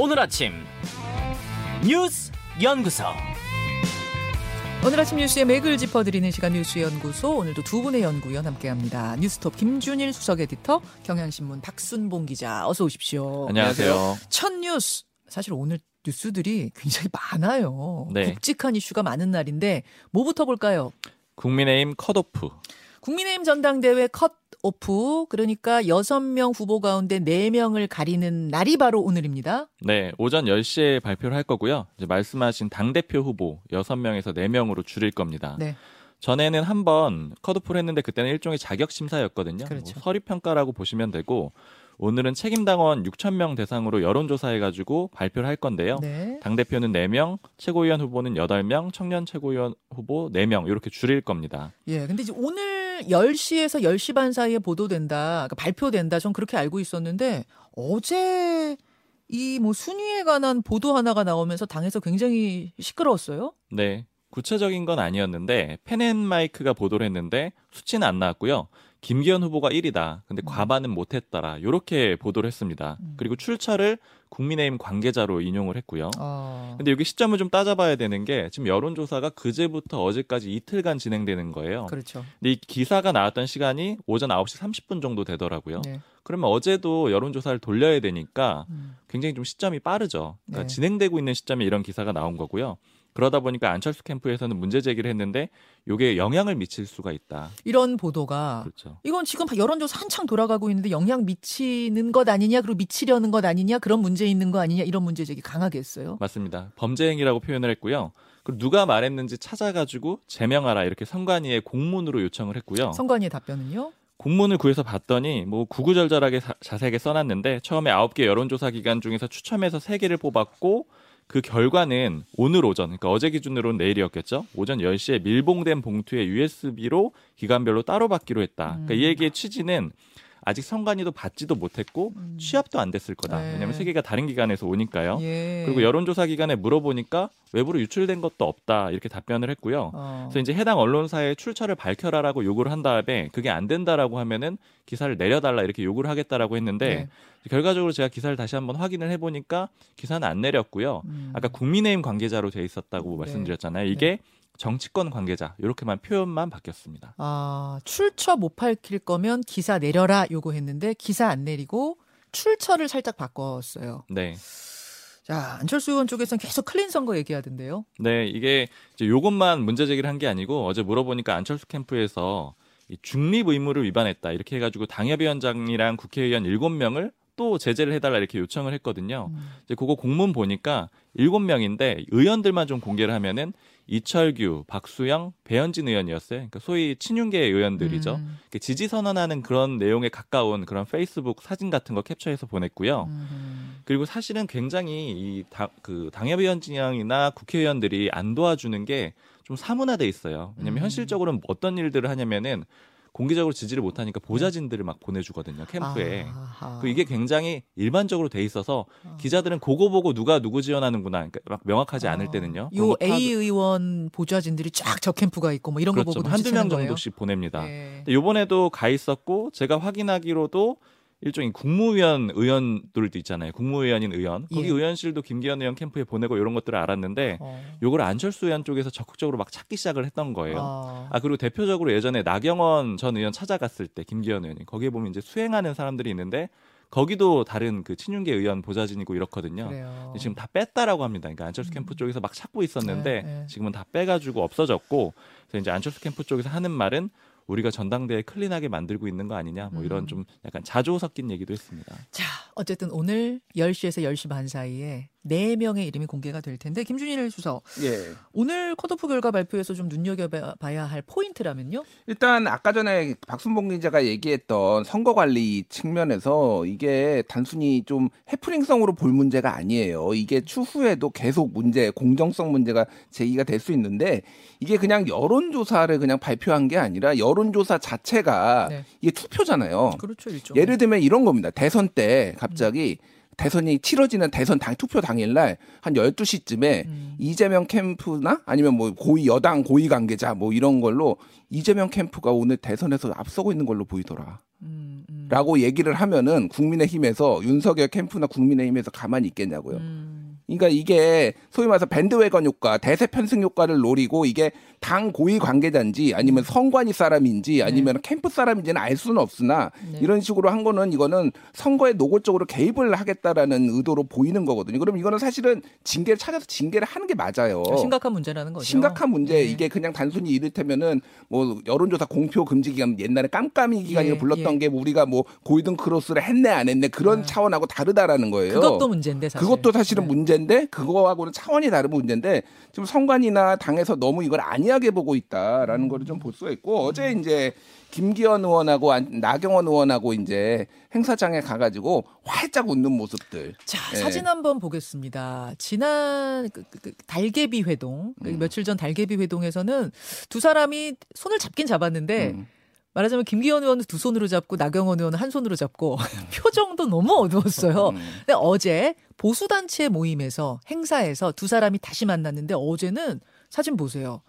오늘 아침 뉴스 연구소 오늘 아침 뉴스의 맥을 짚어드리는 시간 뉴스 연구소 오늘도 두 분의 연구위원 함께합니다. 뉴스톱 김준일 수석 에디터, 경향신문 박순봉 기자 어서 오십시오. 안녕하세요. 첫 뉴스 사실 오늘 뉴스들이 굉장히 많아요. 네. 굵직한 이슈가 많은 날인데 뭐부터 볼까요? 국민의힘 컷오프. 국민의힘 전당대회 컷 오프 그러니까 여섯 명 후보 가운데 네명을 가리는 날이 바로 오늘입니다. 네, 오전 10시에 발표를 할 거고요. 이제 말씀하신 당대표 후보 6명에서 4명으로 줄일 겁니다. 네. 전에는 한 번 컷오프를 했는데 그때는 일종의 자격 심사였거든요. 그렇죠. 뭐 서류 평가라고 보시면 되고 오늘은 책임 당원 6천 명 대상으로 여론조사해 가지고 발표를 할 건데요. 네. 당 대표는 4명, 최고위원 후보는 8명, 청년 최고위원 후보 4명 이렇게 줄일 겁니다. 예. 근데 이제 오늘 10시에서 10시 반 사이에 보도된다. 그러니까 발표된다. 전 그렇게 알고 있었는데 어제 이 뭐 순위에 관한 보도 하나가 나오면서 당에서 굉장히 시끄러웠어요. 네. 구체적인 건 아니었는데 펜앤마이크가 보도를 했는데 수치는 안 나왔고요. 김기현 후보가 1위다. 근데 과반은 못했더라. 이렇게 보도를 했습니다. 음. 그리고 출처를 국민의힘 관계자로 인용을 했고요. 어. 근데 여기 시점을 좀 따져봐야 되는 게 지금 여론조사가 그제부터 어제까지 이틀간 진행되는 거예요. 그렇죠. 근데 이 기사가 나왔던 시간이 오전 9시 30분 정도 되더라고요. 네. 그러면 어제도 여론조사를 돌려야 되니까 음. 굉장히 좀 시점이 빠르죠. 그러니까 네. 진행되고 있는 시점에 이런 기사가 나온 거고요. 그러다 보니까 안철수 캠프에서는 문제 제기를 했는데 이게 영향을 미칠 수가 있다. 이런 보도가 그렇죠. 이건 지금 여론조사 한창 돌아가고 있는데 영향 미치는 것 아니냐 그리고 미치려는 것 아니냐 그런 문제 있는 거 아니냐 이런 문제 제기 강하게 했어요. 맞습니다. 범죄 행위라고 표현을 했고요. 그리고 누가 말했는지 찾아가지고 제명하라 이렇게 선관위에 공문으로 요청을 했고요. 선관위의 답변은요? 공문을 구해서 봤더니 뭐 구구절절하게 사- 자세하게 써놨는데 처음에 9개 여론조사 기관 중에서 추첨해서 3개를 뽑았고 그 결과는 오늘 오전 그러니까 어제 기준으로는 내일이었겠죠. 오전 10시에 밀봉된 봉투에 USB로 기관별로 따로 받기로 했다. 그러니까 이 얘기의 취지는 아직 선관위도 받지도 못했고 취합도 안 됐을 거다. 네. 왜냐하면 세 개가 다른 기관에서 오니까요. 예. 그리고 여론조사 기관에 물어보니까 외부로 유출된 것도 없다 이렇게 답변을 했고요. 어. 그래서 이제 해당 언론사의 출처를 밝혀라라고 요구를 한 다음에 그게 안 된다라고 하면은 기사를 내려달라 이렇게 요구를 하겠다라고 했는데 네. 결과적으로 제가 기사를 다시 한번 확인을 해보니까 기사는 안 내렸고요. 음. 아까 국민의힘 관계자로 돼 있었다고 네. 말씀드렸잖아요. 이게 정치권 관계자 이렇게만 표현만 바뀌었습니다. 아, 출처 못 밝힐 거면 기사 내려라 요구했는데 기사 안 내리고 출처를 살짝 바꿨어요. 네, 자, 안철수 의원 쪽에서는 계속 클린 선거 얘기하던데요. 네 이게 이제 요것만 문제 제기를 한 게 아니고 어제 물어보니까 안철수 캠프에서 이 중립 의무를 위반했다 이렇게 해가지고 당협위원장이랑 국회의원 7명을 또 제재를 해달라 이렇게 요청을 했거든요. 음. 이제 그거 공문 보니까 7명인데 의원들만 좀 공개를 하면은 이철규, 박수영, 배현진 의원이었어요. 그러니까 소위 친윤계 의원들이죠. 음. 지지 선언하는 그런 내용에 가까운 그런 페이스북 사진 같은 거 캡처해서 보냈고요. 음. 그리고 사실은 굉장히 이 당, 그 당협위원장이나 국회의원들이 안 도와주는 게 좀 사문화돼 있어요. 왜냐면 음. 현실적으로는 어떤 일들을 하냐면은 공개적으로 지지를 못하니까 보좌진들을 막 보내주거든요 캠프에. 아하. 그 이게 굉장히 일반적으로 돼 있어서 기자들은 그거 보고 누가 누구 지원하는구나 그러니까 막 명확하지 않을 때는요. 요거 파악- A 의원 보좌진들이 쫙 저 캠프가 있고 뭐 이런 거 그렇죠. 보고 한두 명. 정도씩 보냅니다. 네. 근데 요번에도 가 있었고 제가 확인하기로도 일종의 국무위원 의원들도 있잖아요. 국무위원인 의원. 거기 예. 의원실도 김기현 의원 캠프에 보내고 이런 것들을 알았는데 어. 요걸 안철수 의원 쪽에서 적극적으로 막 찾기 시작을 했던 거예요. 아. 아 그리고 대표적으로 예전에 나경원 전 의원 찾아갔을 때 김기현 의원이 거기에 보면 이제 수행하는 사람들이 있는데 거기도 다른 그 친윤계 의원 보좌진이고 이렇거든요. 그래요. 음. 지금 다 뺐다라고 합니다. 그러니까 안철수 캠프 쪽에서 막 찾고 있었는데 네, 네. 지금은 다 빼가지고 없어졌고 그래서 이제 안철수 캠프 쪽에서 하는 말은 우리가 전당대회 클린하게 만들고 있는 거 아니냐 뭐 이런 음. 좀 약간 자조 섞인 얘기도 했습니다. 자, 어쨌든 오늘 10시에서 10시 반 사이에 4명의 이름이 공개가 될 텐데 김준일 수석 예. 오늘 컷오프 결과 발표에서 좀 눈여겨봐야 할 포인트라면요? 일단 아까 전에 박순봉 기자가 얘기했던 선거 관리 측면에서 이게 단순히 좀 해프닝성으로 볼 문제가 아니에요. 이게 추후에도 계속 문제, 공정성 문제가 제기가 될 수 있는데 이게 그냥 여론조사를 그냥 발표한 게 아니라 여론조사 자체가 네. 이게 투표잖아요. 그렇죠. 예를 들면 이런 겁니다. 대선 때 갑자기 대선이 치러지는 대선 당 투표 당일날 한 12시쯤에 음. 이재명 캠프나 아니면 뭐 고위 여당 고위 관계자 뭐 이런 걸로 이재명 캠프가 오늘 대선에서 앞서고 있는 걸로 보이더라. 음, 음. 라고 얘기를 하면은 국민의힘에서 윤석열 캠프나 국민의힘에서 가만히 있겠냐고요. 음. 그러니까 이게 소위 말해서 밴드웨건 효과, 대세 편승 효과를 노리고 이게 당 고위 관계자인지 아니면 성관이 사람인지 아니면 캠프 사람인지는 알 수는 없으나 네. 이런 식으로 한 거는 이거는 선거에 노골적으로 개입을 하겠다라는 의도로 보이는 거거든요. 그럼 이거는 사실은 징계를 찾아서 징계를 하는 게 맞아요. 심각한 문제라는 거죠. 심각한 문제. 예. 이게 그냥 단순히 이를테면은 뭐 여론조사 공표 금지 기간 옛날에 깜깜이 기간이라 예, 불렀던 예. 게 우리가 뭐 골든 크로스를 했네 안 했네 그런 아. 차원하고 다르다라는 거예요. 그것도 문제인데 사실. 그것도 사실은 네. 문제인데 그거하고는 차원이 다른 문제인데 지금 선관이나 당에서 너무 이걸 안이하게 보고 있다라는 거를 좀 볼 수가 있고 어제 이제 김기현 의원하고 안- 나경원 의원하고 이제 행사장에 가가지고 활짝 웃는 모습들. 자 예. 사진 한번 보겠습니다. 지난 그, 그, 그 달개비 회동 그 음. 며칠 전 달개비 회동에서는 두 사람이 손을 잡긴 잡았는데 음. 말하자면 김기현 의원은 두 손으로 잡고 나경원 의원은 한 손으로 잡고 표정도 너무 어두웠어요. 음. 근데 어제 보수단체 모임에서 행사에서 두 사람이 다시 만났는데 어제는 사진 보세요.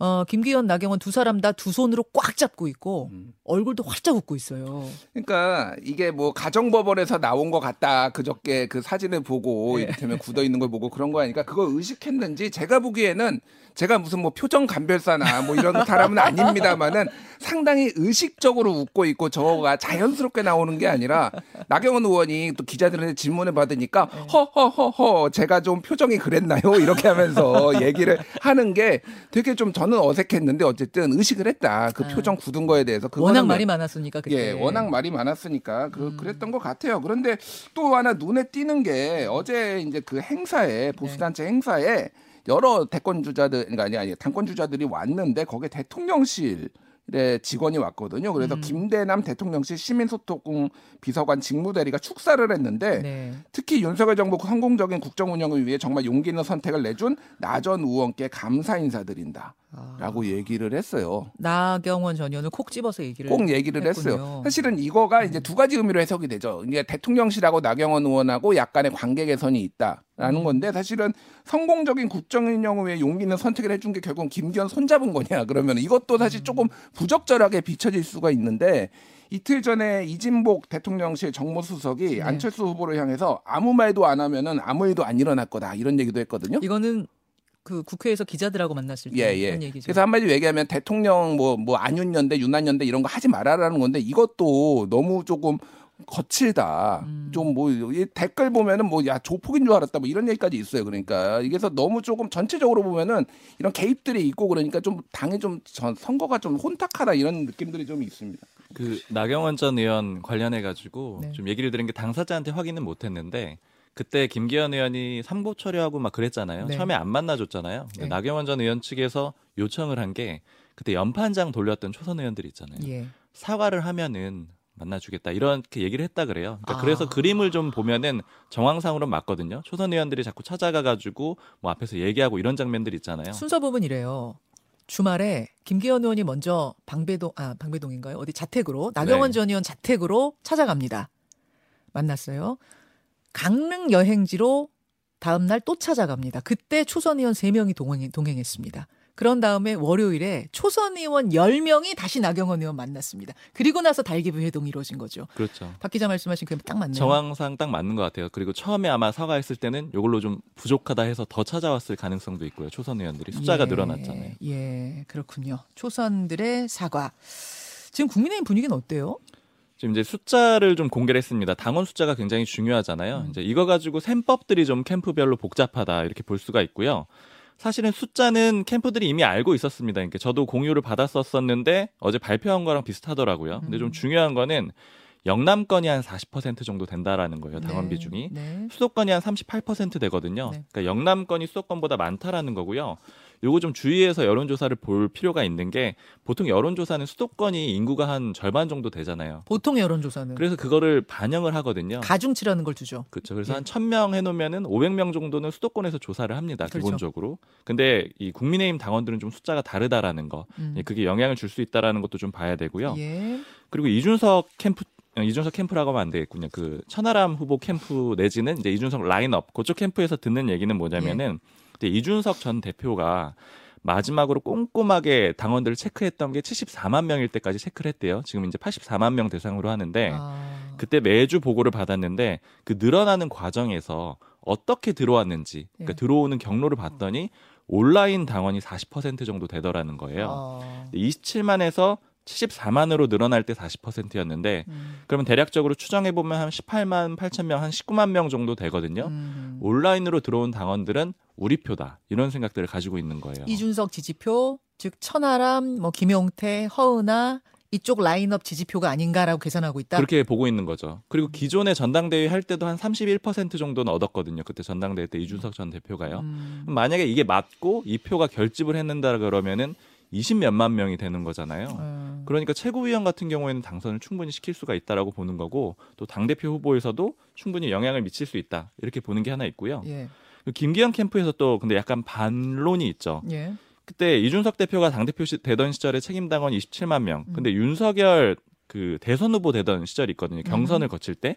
어, 김기현, 나경원 두 사람 다 두 손으로 꽉 잡고 있고 음. 얼굴도 활짝 웃고 있어요. 그러니까 이게 뭐 가정법원에서 나온 것 같다. 그저께 그 사진을 보고 예. 이를테면 굳어 있는 걸 보고 그런 거 아니까 그걸 의식했는지 제가 보기에는 제가 무슨 뭐 표정 감별사나 뭐 이런 사람은 아닙니다만은 상당히 의식적으로 웃고 있고 저가 자연스럽게 나오는 게 아니라 나경원 의원이 또 기자들한테 질문을 받으니까 네. 허허허허 제가 좀 표정이 그랬나요? 이렇게 하면서 얘기를 하는 게 되게 좀 저는 어색했는데 어쨌든 의식을 했다. 그 아. 표정 굳은 거에 대해서 워낙 그거는 말이 많았으니까 그때. 예, 워낙 말이 많았으니까 음. 그, 그랬던 것 같아요. 그런데 또 하나 눈에 띄는 게 어제 이제 그 행사에 보수단체 네. 행사에 여러 대권 주자들 그러니까 아니 아니 당권 주자들이 왔는데 거기에 대통령실 의 직원이 왔거든요. 그래서 음. 김대남 대통령실 시민소통 비서관 직무대리가 축사를 했는데 네. 특히 윤석열 정부 성공적인 국정 운영을 위해 정말 용기 있는 선택을 내준 나전 의원께 감사 인사드린다. 아. 라고 얘기를 했어요. 나경원 전 의원을 콕 집어서 얘기를 꼭 얘기를 했군요. 했어요. 사실은 이거가 이제 두 가지 의미로 해석이 되죠. 이게 대통령실하고 나경원 의원하고 약간의 관계 개선이 음. 있다라는 건데 사실은 성공적인 국정 운영을 위해 용기 있는 선택을 해준 게 결국은 김기현 손잡은 거냐 그러면 이것도 음. 사실 조금 부적절하게 비춰질 수가 있는데 이틀 전에 이진복 대통령실 정무수석이 네. 안철수 후보를 향해서 아무 말도 안 하면은 아무 일도 안 일어날 거다 이런 얘기도 했거든요. 이거는 그 국회에서 기자들하고 만났을 때 예, 예. 한 얘기죠. 그래서 한마디로 얘기하면 대통령 뭐, 뭐 안윤연대, 윤한연대 이런 거 하지 말아라는 건데 이것도 너무 조금 거칠다. 음. 좀뭐 댓글 보면은 뭐 야 조폭인 줄 알았다 뭐 이런 얘기까지 있어요. 그러니까 이게서 너무 조금 전체적으로 보면은 이런 개입들이 있고 그러니까 좀 당이 좀 전, 선거가 좀 혼탁하다 이런 느낌들이 좀 있습니다. 그 나경원 전 의원 관련해 가지고 네. 좀 얘기를 들은 게 당사자한테 확인은 못했는데 그때 김기현 의원이 삼고 처리하고 막 그랬잖아요. 네. 처음에 안 만나줬잖아요. 네. 나경원 전 의원 측에서 요청을 한 게 그때 연판장 돌렸던 초선 의원들이 있잖아요. 예. 사과를 하면은 만나주겠다 이렇게 얘기를 했다 그래요. 그러니까 아. 그래서 그림을 좀 보면은 정황상으로 맞거든요. 초선 의원들이 자꾸 찾아가가지고 뭐 앞에서 얘기하고 이런 장면들이 있잖아요. 순서 보면 이래요. 주말에 김기현 의원이 먼저 방배동 아 방배동인가요? 어디 자택으로 나경원 네. 전 의원 자택으로 찾아갑니다. 만났어요. 강릉 여행지로 다음 날 또 찾아갑니다. 그때 초선 의원 3명이 동행, 동행했습니다. 그런 다음에 월요일에 초선 의원 10명이 다시 나경원 의원 만났습니다. 그리고 나서 달기부 회동이 이루어진 거죠. 그렇죠. 박 기자 말씀하신 그게 딱 맞네요. 정황상 딱 맞는 것 같아요. 그리고 처음에 아마 사과했을 때는 이걸로 좀 부족하다 해서 더 찾아왔을 가능성도 있고요. 초선 의원들이 숫자가 예, 늘어났잖아요. 예, 그렇군요. 초선들의 사과. 지금 국민의힘 분위기는 어때요? 지금 이제 숫자를 좀 공개를 했습니다. 당원 숫자가 굉장히 중요하잖아요. 음. 이제 이거 가지고 셈법들이 좀 캠프별로 복잡하다 이렇게 볼 수가 있고요. 사실은 숫자는 캠프들이 이미 알고 있었습니다. 그러니까 저도 공유를 받았었었는데 어제 발표한 거랑 비슷하더라고요. 근데 좀 음. 중요한 거는 영남권이 한 40% 정도 된다라는 거예요. 당원 네, 비중이. 네. 수도권이 한 38% 되거든요. 네. 그러니까 영남권이 수도권보다 많다라는 거고요. 요거 좀 주의해서 여론조사를 볼 필요가 있는 게 보통 여론조사는 수도권이 인구가 한 절반 정도 되잖아요. 보통 여론조사는 그래서 그거를 반영을 하거든요. 가중치라는 걸 두죠. 그렇죠. 그래서 예. 한 1000명 해 놓으면은 500명 정도는 수도권에서 조사를 합니다. 그렇죠. 기본적으로. 근데 이 국민의힘 당원들은 좀 숫자가 다르다라는 거. 음. 예, 그게 영향을 줄 수 있다라는 것도 좀 봐야 되고요. 예. 그리고 이준석 캠프 어, 이준석 캠프라고 하면 안 되겠군요. 그 천하람 후보 캠프 내지는 이제 이준석 라인업 그쪽 캠프에서 듣는 얘기는 뭐냐면은 예. 이제 이준석 전 대표가 마지막으로 꼼꼼하게 당원들을 체크했던 게 74만 명일 때까지 체크를 했대요. 지금 이제 84만 명 대상으로 하는데 아. 그때 매주 보고를 받았는데 그 늘어나는 과정에서 어떻게 들어왔는지 그러니까 예. 들어오는 경로를 봤더니 온라인 당원이 40% 정도 되더라는 거예요. 어. 27만에서 74만으로 늘어날 때 40%였는데 음. 그러면 대략적으로 추정해 보면 한 18만 8천 명, 한 19만 명 정도 되거든요. 음. 온라인으로 들어온 당원들은 우리 표다 이런 생각들을 가지고 있는 거예요. 이준석 지지표, 즉 천하람, 뭐 김용태, 허은하 이쪽 라인업 지지표가 아닌가라고 계산하고 있다. 그렇게 보고 있는 거죠. 그리고 기존에 전당대회 할 때도 한 31% 정도는 얻었거든요. 그때 전당대회 때 이준석 전 대표가요. 음. 만약에 이게 맞고 이 표가 결집을 했는다 그러면은 20 몇만 명이 되는 거잖아요. 음. 그러니까 최고위원 같은 경우에는 당선을 충분히 시킬 수가 있다라고 보는 거고 또 당 대표 후보에서도 충분히 영향을 미칠 수 있다. 이렇게 보는 게 하나 있고요. 예. 그 김기현 캠프에서 또 근데 약간 반론이 있죠. 예. 그때 이준석 대표가 당 대표 시- 되던 시절에 책임 당원 27만 명. 음. 근데 윤석열 그 대선 후보 되던 시절이 있거든요. 경선을 거칠 때.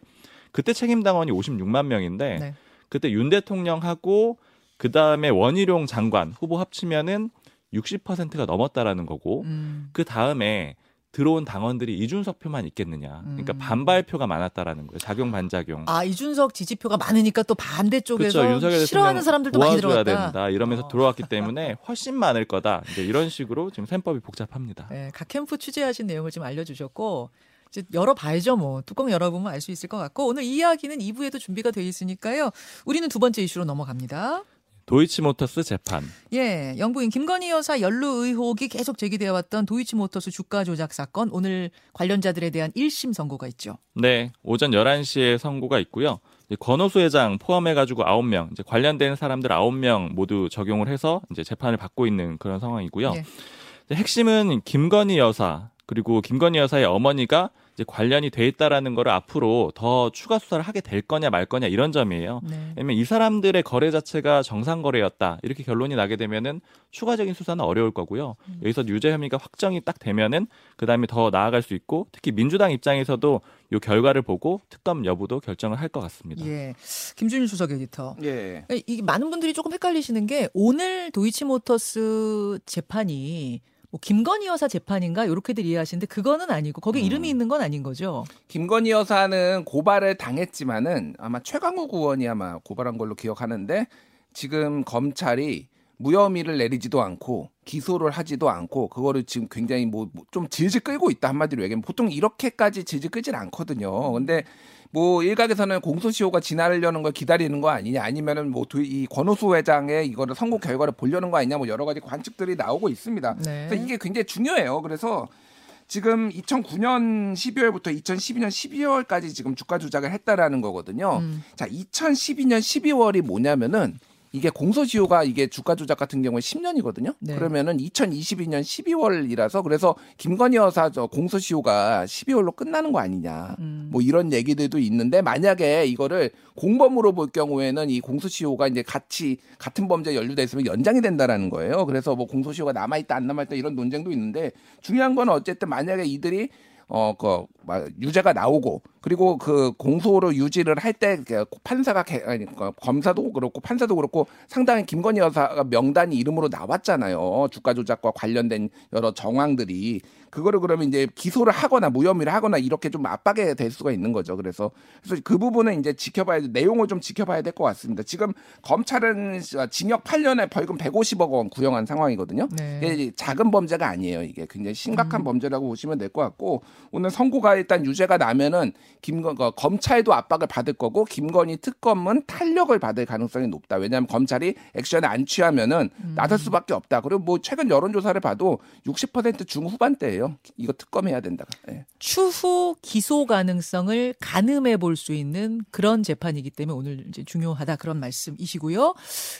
그때 책임 당원이 56만 명인데 네. 그때 윤 대통령하고 그 다음에 원희룡 장관 후보 합치면은 60%가 넘었다라는 거고 음. 그 다음에 들어온 당원들이 이준석 표만 있겠느냐. 그러니까 음. 반발표가 많았다라는 거예요. 작용 반작용. 아 이준석 지지표가 많으니까 또 반대쪽에서 그렇죠. 싫어하는 사람들도 많이 들어갔다. 된다. 이러면서 어. 들어왔기 때문에 훨씬 많을 거다. 이제 이런 식으로 지금 셈법이 복잡합니다. 네, 각 캠프 취재하신 내용을 좀 알려주셨고 이제 열어봐야죠 뭐 뚜껑 열어보면 알 수 있을 것 같고 오늘 이 이야기는 2부에도 준비가 돼 있으니까요 우리는 두 번째 이슈로 넘어갑니다 도이치모터스 재판. 예 영부인 김건희 여사 연루 의혹이 계속 제기되어 왔던 도이치모터스 주가 조작 사건 오늘 관련자들에 대한 1심 선고가 있죠 네, 오전 11시에 선고가 있고요. 권오수 회장 포함해 가지고 9명, 이제 관련된 사람들 9명 모두 적용을 해서 이제 재판을 받고 있는 그런 상황이고요. 예. 핵심은 김건희 여사 그리고 김건희 여사의 어머니가 이제 관련이 돼 있다라는 거를 앞으로 더 추가 수사를 하게 될 거냐 말 거냐 이런 점이에요. 네. 왜냐면 이 사람들의 거래 자체가 정상 거래였다 이렇게 결론이 나게 되면은 추가적인 수사는 어려울 거고요. 여기서 유죄 혐의가 확정이 딱 되면은 그 다음에 더 나아갈 수 있고 특히 민주당 입장에서도 이 결과를 보고 특검 여부도 결정을 할 것 같습니다. 예 김준일 수석 에디터 예. 이 많은 분들이 조금 헷갈리시는 게 오늘 도이치모터스 재판이 뭐 김건희 여사 재판인가 이렇게들 이해하시는데 그거는 아니고 거기 이름이 있는 건 아닌 거죠. 김건희 여사는 고발을 당했지만은 아마 최강욱 의원이 아마 고발한 걸로 기억하는데 지금 검찰이 무혐의를 내리지도 않고 기소를 하지도 않고 그거를 지금 굉장히 뭐 좀 질질 끌고 있다 한마디로 얘기하면 보통 이렇게까지 질질 끌진 않거든요. 근데 뭐 일각에서는 공소시효가 지나려는 걸 기다리는 거 아니냐 아니면은 뭐 이 권오수 회장의 이거를 선고 결과를 보려는 거 아니냐 뭐 여러 가지 관측들이 나오고 있습니다. 네. 그래서 이게 굉장히 중요해요. 그래서 지금 2009년 12월부터 2012년 12월까지 지금 주가 조작을 했다라는 거거든요. 음. 자, 2012년 12월이 뭐냐면은 이게 공소시효가 이게 주가 조작 같은 경우에 10년이거든요. 네. 그러면은 2022년 12월이라서 그래서 김건희 여사 저 공소시효가 12월로 끝나는 거 아니냐. 음. 뭐 이런 얘기들도 있는데 만약에 이거를 공범으로 볼 경우에는 이 공소시효가 이제 같이 같은 범죄에 연루돼 있으면 연장이 된다라는 거예요. 그래서 뭐 공소시효가 남아 있다 안 남아 있다 이런 논쟁도 있는데 중요한 건 어쨌든 만약에 이들이 어그 유죄가 나오고 그리고 그 공소로 유지를 할 때 판사가 개- 아니 그 검사도 그렇고 판사도 그렇고 상당히 김건희 여사가 명단이 이름으로 나왔잖아요. 주가 조작과 관련된 여러 정황들이 그거를 그러면 이제 기소를 하거나 무혐의를 하거나 이렇게 좀 압박이 될 수가 있는 거죠. 그래서 그래서 그 부분은 이제 지켜봐야 내용을 좀 지켜봐야 될 것 같습니다. 지금 검찰은 징역 8년에 벌금 150억 원 구형한 상황이거든요. 네. 이게 작은 범죄가 아니에요. 이게 굉장히 심각한 음. 범죄라고 보시면 될 것 같고 오늘 선고가 일단 유죄가 나면은 김건 어, 검찰도 압박을 받을 거고 김건희 특검은 탄력을 받을 가능성이 높다. 왜냐하면 검찰이 액션을 안 취하면은 음. 나설 수밖에 없다. 그리고 뭐 최근 여론조사를 봐도 60% 중후반대예요. 이거 특검해야 된다. 예. 추후 기소 가능성을 가늠해 볼 수 있는 그런 재판이기 때문에 오늘 이제 중요하다 그런 말씀이시고요.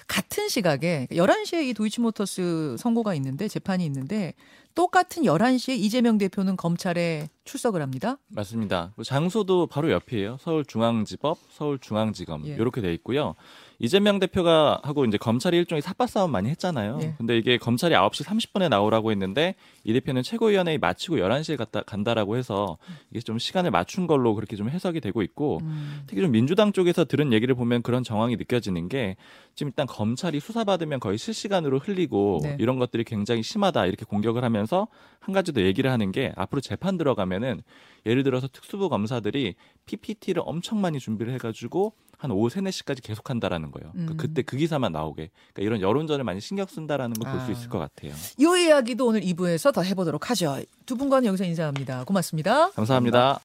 같은 시각에 11시에 이 도이치모터스 선고가 있는데 재판이 있는데 똑같은 11시에 이재명 대표는 검찰에 출석을 합니다. 맞습니다. 그 장소도 바로 옆이에요. 서울중앙지법, 서울중앙지검 예. 이렇게 돼 있고요. 이재명 대표가 하고 이제 검찰이 일종의 삿바 싸움 많이 했잖아요. 예. 근데 이게 검찰이 9시 30분에 나오라고 했는데 이 대표는 최고위원회에 마치고 11시에 갔다 간다라고 해서 이게 좀 시간을 맞춘 걸로 그렇게 좀 해석이 되고 있고 음. 특히 좀 민주당 쪽에서 들은 얘기를 보면 그런 정황이 느껴지는 게 지금 일단 검찰이 수사받으면 거의 실시간으로 흘리고 네. 이런 것들이 굉장히 심하다 이렇게 공격을 하면서 한 가지 더 얘기를 하는 게 앞으로 재판 들어가면은 예를 들어서 특수부 검사들이 PPT를 엄청 많이 준비를 해가지고 한 오후 3, 4시까지 계속 한다라는 거예요. 그러니까 음. 그때 그 기사만 나오게. 그러니까 이런 여론전을 많이 신경 쓴다라는 걸 볼수 아. 있을 것 같아요. 이 이야기도 오늘 2부에서 더 해보도록 하죠. 두 분과는 여기서 인사합니다. 고맙습니다. 감사합니다.